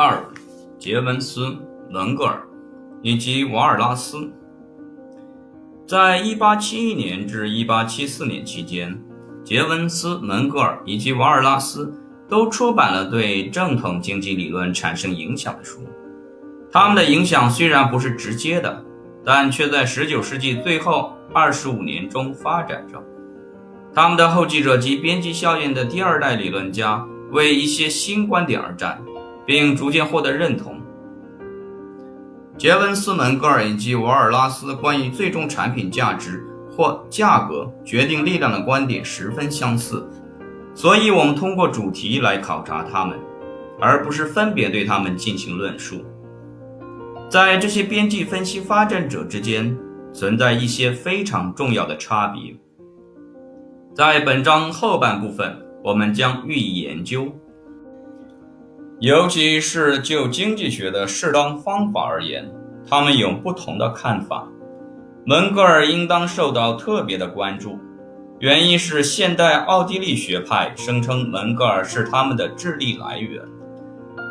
二，杰文斯、门格尔以及瓦尔拉斯，在1871年至1874年期间，杰文斯、门格尔以及瓦尔拉斯都出版了对正统经济理论产生影响的书。他们的影响虽然不是直接的，但却在19世纪最后25年中发展着。他们的后继者及边际效应的第二代理论家为一些新观点而战，并逐渐获得认同。杰文斯、门格尔以及瓦尔拉斯关于最终产品价值或价格决定力量的观点十分相似，所以我们通过主题来考察他们，而不是分别对他们进行论述。在这些边际分析发展者之间，存在一些非常重要的差别。在本章后半部分，我们将予以研究，尤其是就经济学的适当方法而言，他们有不同的看法。门格尔应当受到特别的关注，原因是现代奥地利学派声称门格尔是他们的智力来源。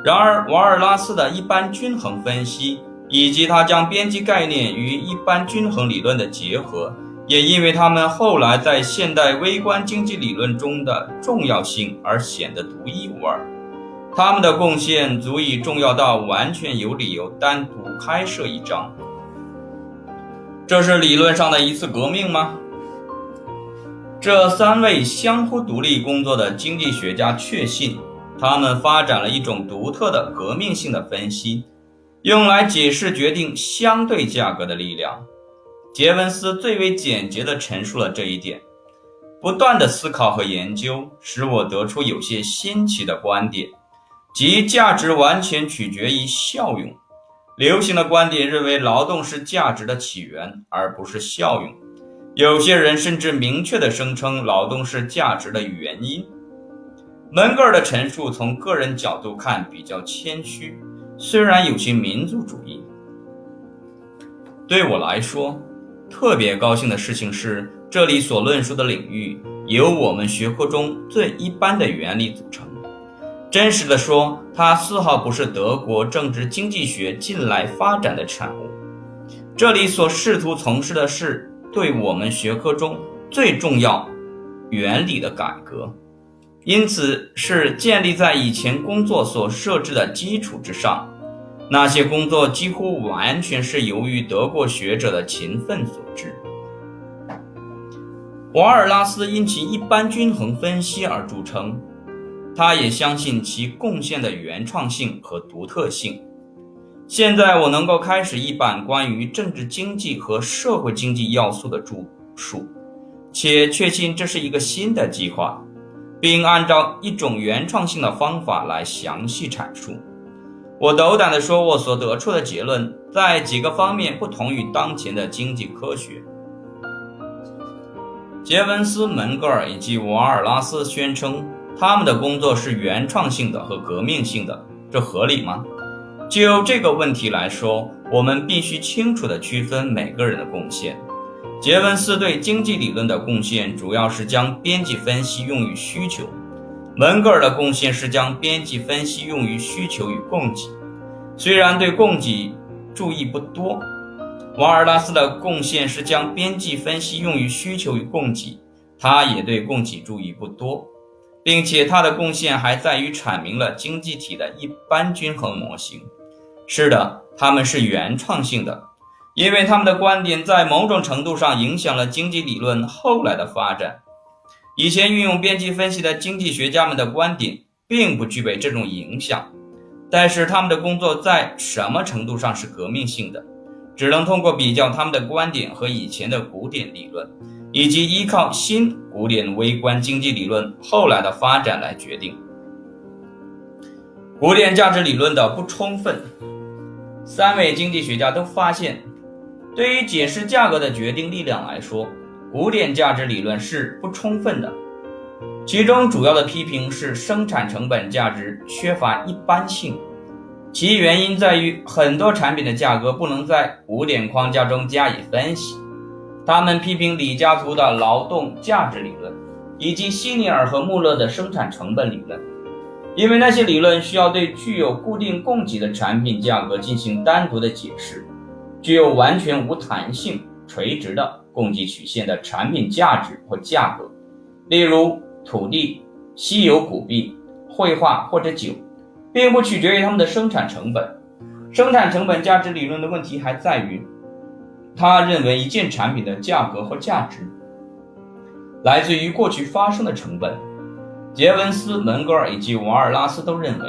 然而，瓦尔拉斯的一般均衡分析。以及他将边际概念与一般均衡理论的结合，也因为他们后来在现代微观经济理论中的重要性而显得独一无二。他们的贡献足以重要到完全有理由单独开设一章。这是理论上的一次革命吗？这三位相互独立工作的经济学家确信，他们发展了一种独特的革命性的分析。用来解释决定相对价格的力量，杰文斯最为简洁地陈述了这一点。不断的思考和研究使我得出有些新奇的观点，即价值完全取决于效用。流行的观点认为劳动是价值的起源，而不是效用。有些人甚至明确地声称劳动是价值的原因。门格尔的陈述从个人角度看比较谦虚。虽然有些民族主义，对我来说，特别高兴的事情是，这里所论述的领域由我们学科中最一般的原理组成。真实的说，它丝毫不是德国政治经济学近来发展的产物。这里所试图从事的是对我们学科中最重要原理的改革。因此，是建立在以前工作所设置的基础之上。那些工作几乎完全是由于德国学者的勤奋所致。瓦尔拉斯因其一般均衡分析而著称，他也相信其贡献的原创性和独特性。现在，我能够开始一版关于政治经济和社会经济要素的著述，且确信这是一个新的计划。并按照一种原创性的方法来详细阐述。我斗胆地说，我所得出的结论在几个方面不同于当前的经济科学。杰文斯、门格尔以及瓦尔拉斯宣称他们的工作是原创性的和革命性的，这合理吗？就这个问题来说，我们必须清楚地区分每个人的贡献。杰文斯对经济理论的贡献主要是将边际分析用于需求，门格尔的贡献是将边际分析用于需求与供给，虽然对供给注意不多。瓦尔拉斯的贡献是将边际分析用于需求与供给，他也对供给注意不多，并且他的贡献还在于阐明了经济体的一般均衡模型。是的，他们是原创性的。因为他们的观点在某种程度上影响了经济理论后来的发展。以前运用边际分析的经济学家们的观点并不具备这种影响，但是他们的工作在什么程度上是革命性的，只能通过比较他们的观点和以前的古典理论，以及依靠新古典微观经济理论后来的发展来决定。古典价值理论的不充分，三位经济学家都发现。对于解释价格的决定力量来说，古典价值理论是不充分的。其中主要的批评是生产成本价值缺乏一般性，其原因在于很多产品的价格不能在古典框架中加以分析。他们批评李嘉图的劳动价值理论，以及希尼尔和穆勒的生产成本理论。因为那些理论需要对具有固定供给的产品价格进行单独的解释，具有完全无弹性、垂直的供给曲线的产品价值或价格，例如土地、稀有古币、绘画或者酒，并不取决于它们的生产成本。生产成本价值理论的问题还在于，他认为一件产品的价格或价值来自于过去发生的成本。杰文斯、门格尔以及瓦尔拉斯都认为，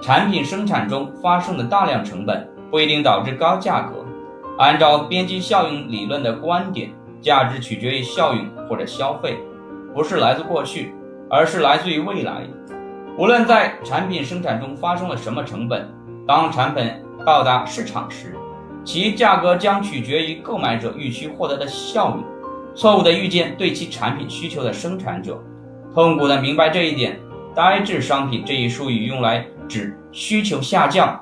产品生产中发生的大量成本不一定导致高价格。按照边际效应理论的观点，价值取决于效应或者消费，不是来自过去，而是来自于未来。无论在产品生产中发生了什么成本，当产品到达市场时，其价格将取决于购买者预期获得的效应。错误的预见对其产品需求的生产者。痛苦地明白这一点，呆滞商品这一术语用来指需求下降，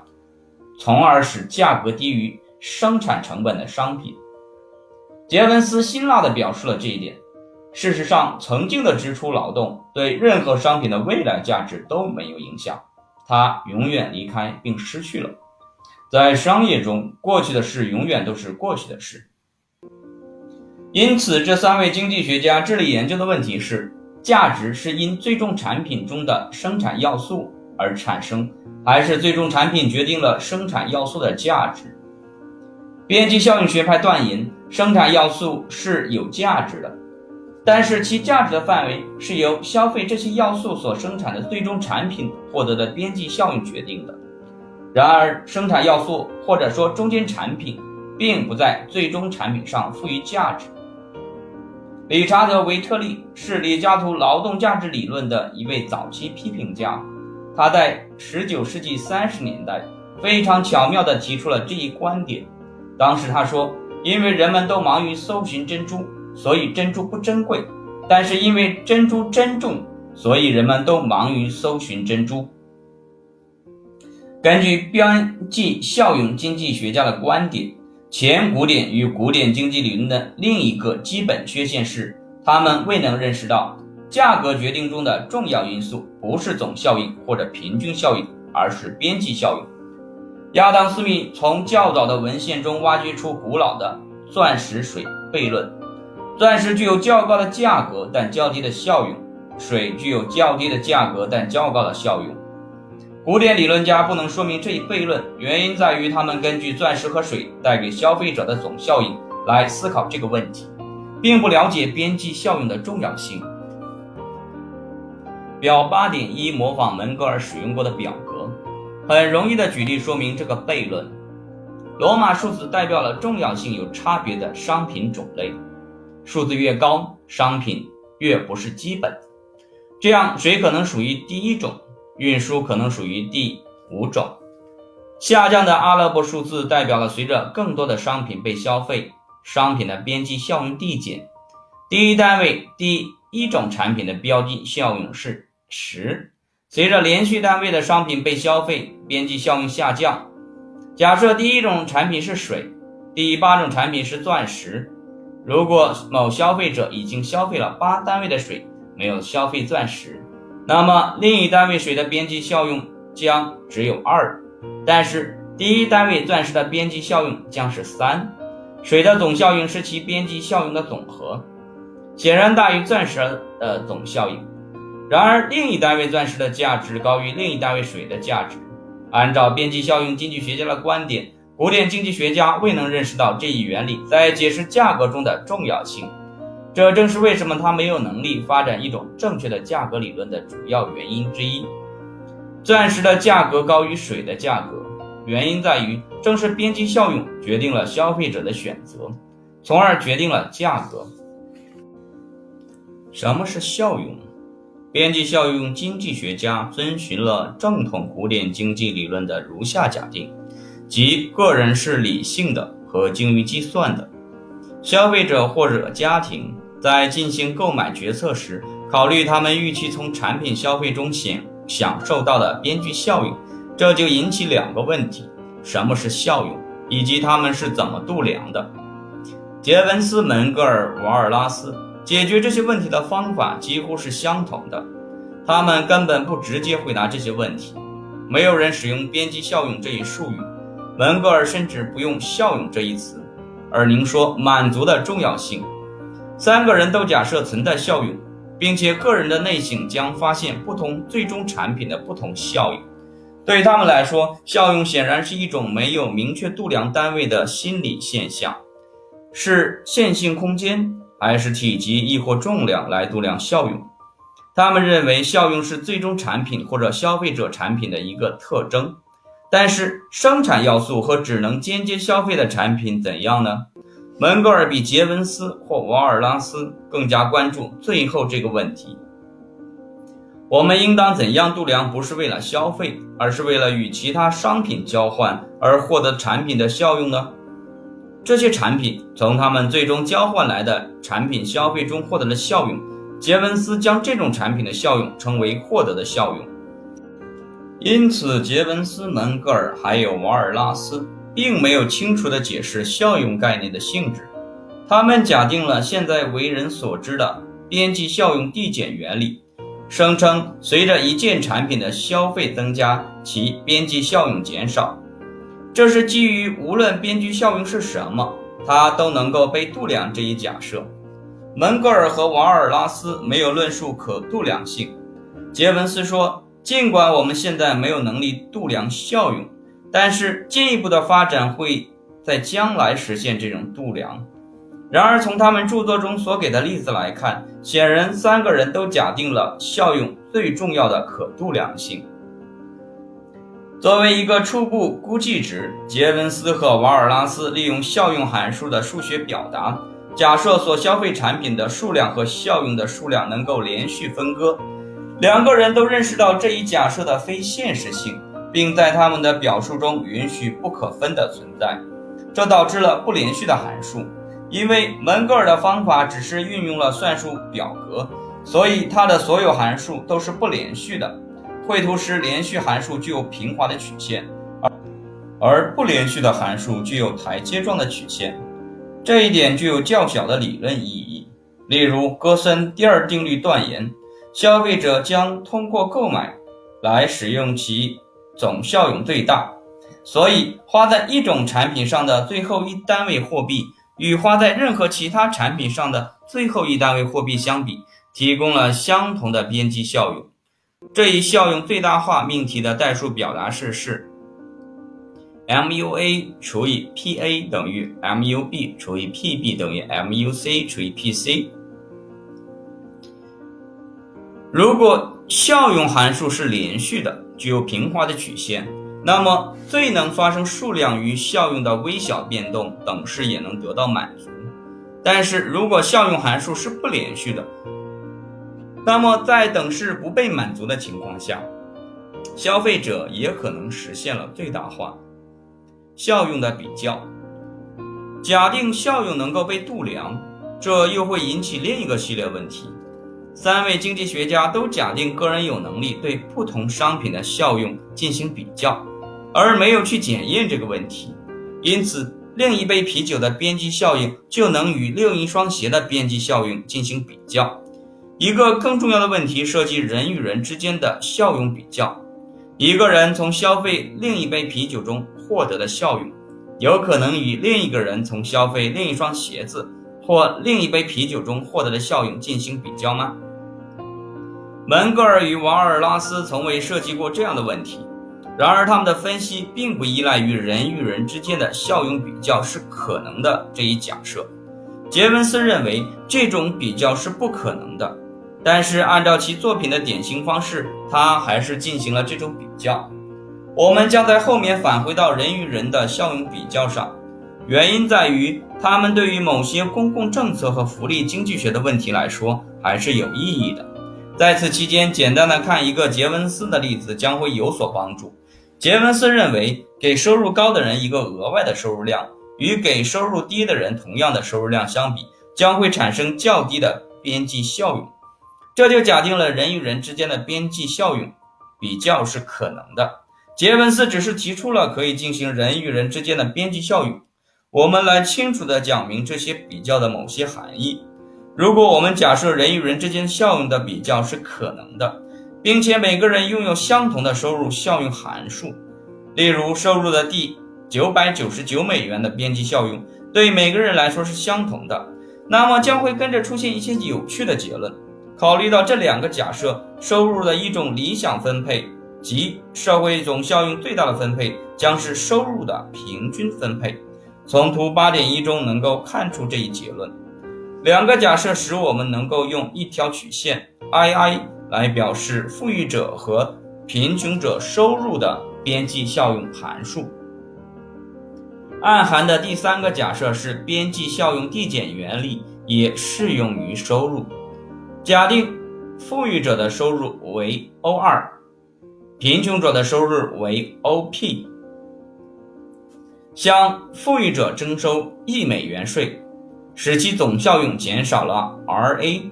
从而使价格低于生产成本的商品。杰文斯辛辣地表示了这一点。事实上，曾经的支出劳动对任何商品的未来价值都没有影响，它永远离开并失去了。在商业中，过去的事永远都是过去的事。因此，这三位经济学家致力研究的问题是。价值是因最终产品中的生产要素而产生，还是最终产品决定了生产要素的价值？边际效应学派断言，生产要素是有价值的，但是其价值的范围是由消费这些要素所生产的最终产品获得的边际效应决定的。然而，生产要素或者说中间产品，并不在最终产品上赋予价值。理查德·维特利是李嘉图劳动价值理论的一位早期批评家，他在19世纪30年代非常巧妙地提出了这一观点。当时他说：“因为人们都忙于搜寻珍珠，所以珍珠不珍贵；但是因为珍珠珍重，所以人们都忙于搜寻珍珠。”根据边际效应经济学家的观点。前古典与古典经济理论的另一个基本缺陷是，他们未能认识到价格决定中的重要因素不是总效应或者平均效应，而是边际效应。亚当·斯密从较早的文献中挖掘出古老的钻石水悖论：钻石具有较高的价格但较低的效用，水具有较低的价格但较高的效用。古典理论家不能说明这一悖论，原因在于他们根据钻石和水带给消费者的总效应来思考这个问题，并不了解边际效用的重要性。表八点一模仿门格尔使用过的表格，很容易的举例说明这个悖论。罗马数字代表了重要性有差别的商品种类，数字越高，商品越不是基本。这样，水可能属于第一种。运输可能属于第五种。下降的阿拉伯数字代表了随着更多的商品被消费，商品的边际效用递减。第一单位第一种产品的标记效用是十。随着连续单位的商品被消费，边际效用下降。假设第一种产品是水，第八种产品是钻石。如果某消费者已经消费了八单位的水，没有消费钻石。那么另一单位水的边际效用将只有二，但是第一单位钻石的边际效用将是三。水的总效应是其边际效用的总和，显然大于钻石的总效应。然而另一单位钻石的价值高于另一单位水的价值。按照边际效应经济学家的观点，古典经济学家未能认识到这一原理在解释价格中的重要性。这正是为什么他没有能力发展一种正确的价格理论的主要原因之一。钻石的价格高于水的价格，原因在于正是边际效用决定了消费者的选择，从而决定了价格。什么是效用？边际效用经济学家遵循了正统古典经济理论的如下假定：即个人是理性的和精于计算的，消费者或者家庭。在进行购买决策时，考虑他们预期从产品消费中享享受到的边际效应，这就引起两个问题：什么是效用，以及他们是怎么度量的？杰文斯、门格尔、瓦尔拉斯解决这些问题的方法几乎是相同的。他们根本不直接回答这些问题。没有人使用边际效用这一术语，门格尔甚至不用效用这一词。而您说满足的重要性，三个人都假设存在效用，并且个人的内省将发现不同最终产品的不同效应。对他们来说，效用显然是一种没有明确度量单位的心理现象，是线性空间还是体积亦或重量来度量效用？他们认为效用是最终产品或者消费者产品的一个特征，但是生产要素和只能间接消费的产品怎样呢？门格尔比杰文斯或瓦尔拉斯更加关注最后这个问题。我们应当怎样度量不是为了消费，而是为了与其他商品交换而获得产品的效用呢？这些产品从他们最终交换来的产品消费中获得的效用。杰文斯将这种产品的效用称为获得的效用，因此杰文斯、门格尔还有瓦尔拉斯并没有清楚地解释效用概念的性质。他们假定了现在为人所知的边际效用递减原理，声称随着一件产品的消费增加，其边际效用减少。这是基于无论边际效用是什么，它都能够被度量这一假设。门格尔和瓦尔拉斯没有论述可度量性。杰文斯说：“尽管我们现在没有能力度量效用，但是进一步的发展会在将来实现这种度量。”然而，从他们著作中所给的例子来看，显然三个人都假定了效用最重要的可度量性。作为一个初步估计值，杰文斯和瓦尔拉斯利用效用函数的数学表达。假设所消费产品的数量和效用的数量能够连续分割，两个人都认识到这一假设的非现实性，并在他们的表述中允许不可分的存在。这导致了不连续的函数，因为门格尔的方法只是运用了算术表格，所以它的所有函数都是不连续的。绘图时，连续函数具有平滑的曲线，而而不连续的函数具有台阶状的曲线。这一点具有较小的理论意义。例如，戈森第二定律断言，消费者将通过购买来使用其总效用最大。所以，花在一种产品上的最后一单位货币与花在任何其他产品上的最后一单位货币相比，提供了相同的边际效用。这一效用最大化命题的代数表达式是。MUA 除以 PA 等于 MUB 除以 PB 等于 MUC 除以 PC。如果效用函数是连续的，具有平滑的曲线，那么最能发生数量与效用的微小变动等式也能得到满足。但是如果效用函数是不连续的，那么在等式不被满足的情况下，消费者也可能实现了最大化。效用的比较，假定效用能够被度量，这又会引起另一个系列问题。三位经济学家都假定个人有能力对不同商品的效用进行比较，而没有去检验这个问题。因此，另一杯啤酒的边际效应就能与另一双鞋的边际效应进行比较。一个更重要的问题涉及人与人之间的效用比较。一个人从消费另一杯啤酒中。获得的效用，有可能与另一个人从消费另一双鞋子或另一杯啤酒中获得的效用进行比较吗？门格尔与瓦尔拉斯从未涉及过这样的问题。然而，他们的分析并不依赖于人与人之间的效用比较是可能的这一假设。杰文斯认为这种比较是不可能的，但是按照其作品的典型方式，他还是进行了这种比较。我们将在后面返回到人与人的效用比较上，原因在于他们对于某些公共政策和福利经济学的问题来说还是有意义的。在此期间，简单的看一个杰文斯的例子将会有所帮助。杰文斯认为，给收入高的人一个额外的收入量，与给收入低的人同样的收入量相比，将会产生较低的边际效用。这就假定了人与人之间的边际效用比较是可能的。杰文斯只是提出了可以进行人与人之间的边际效用。我们来清楚地讲明这些比较的某些含义。如果我们假设人与人之间效用的比较是可能的，并且每个人拥有相同的收入效用函数。例如，收入的第九百九十九美元的边际效用对每个人来说是相同的，那么将会跟着出现一些有趣的结论。考虑到这两个假设，收入的一种理想分配及社会总效用最大的分配将是收入的平均分配。从图八点一中能够看出这一结论。两个假设使我们能够用一条曲线 II 来表示富裕者和贫穷者收入的边际效用函数。暗含的第三个假设是边际效用递减原理也适用于收入。假定富裕者的收入为 O2，贫穷者的收入为 OP，向富裕者征收一美元税，使其总效用减少了 RA。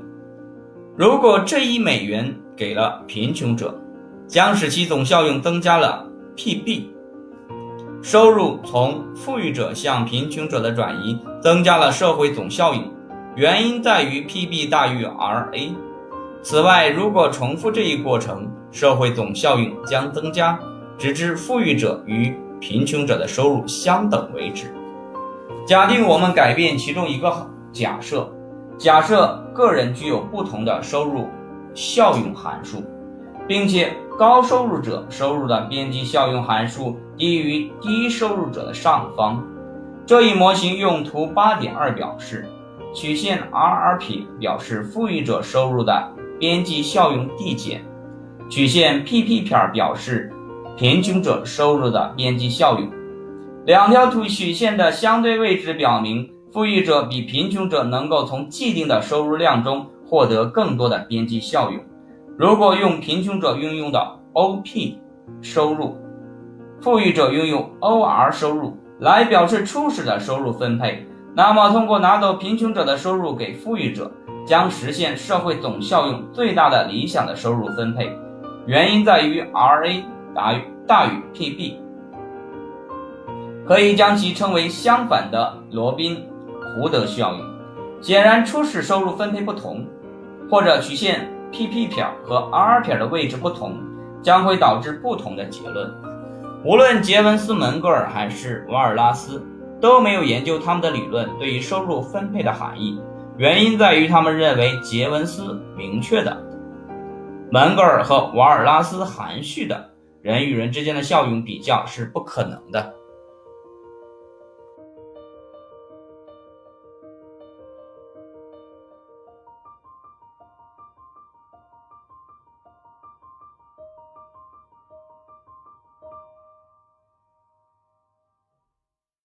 如果这一美元给了贫穷者，将使其总效用增加了 PB。收入从富裕者向贫穷者的转移增加了社会总效应。原因在于 PB 大于 RA。此外，如果重复这一过程，社会总效应将增加，直至富裕者与贫穷者的收入相等为止。假定我们改变其中一个假设，假设个人具有不同的收入效用函数，并且高收入者收入的边际效用函数低于低收入者的上方。这一模型用图八点二表示。曲线 RRP 表示富裕者收入的边际效用递减，曲线 PP 片表示贫穷者收入的边际效用。两条图曲线的相对位置表明，富裕者比贫穷者能够从既定的收入量中获得更多的边际效用。如果用贫穷者运用的 OP 收入，富裕者拥有 OR 收入来表示初始的收入分配。那么，通过拿走贫穷者的收入给富裕者，将实现社会总效用最大的理想的收入分配。原因在于 RA 大于大于 PB，可以将其称为相反的罗宾胡德效应。显然，初始收入分配不同，或者曲线 PP 撇和 R 撇的位置不同，将会导致不同的结论。无论杰文斯、门格尔还是瓦尔拉斯。都没有研究他们的理论对于收入分配的含义，原因在于他们认为杰文斯明确的，门格尔和瓦尔拉斯含蓄的人与人之间的效用比较是不可能的。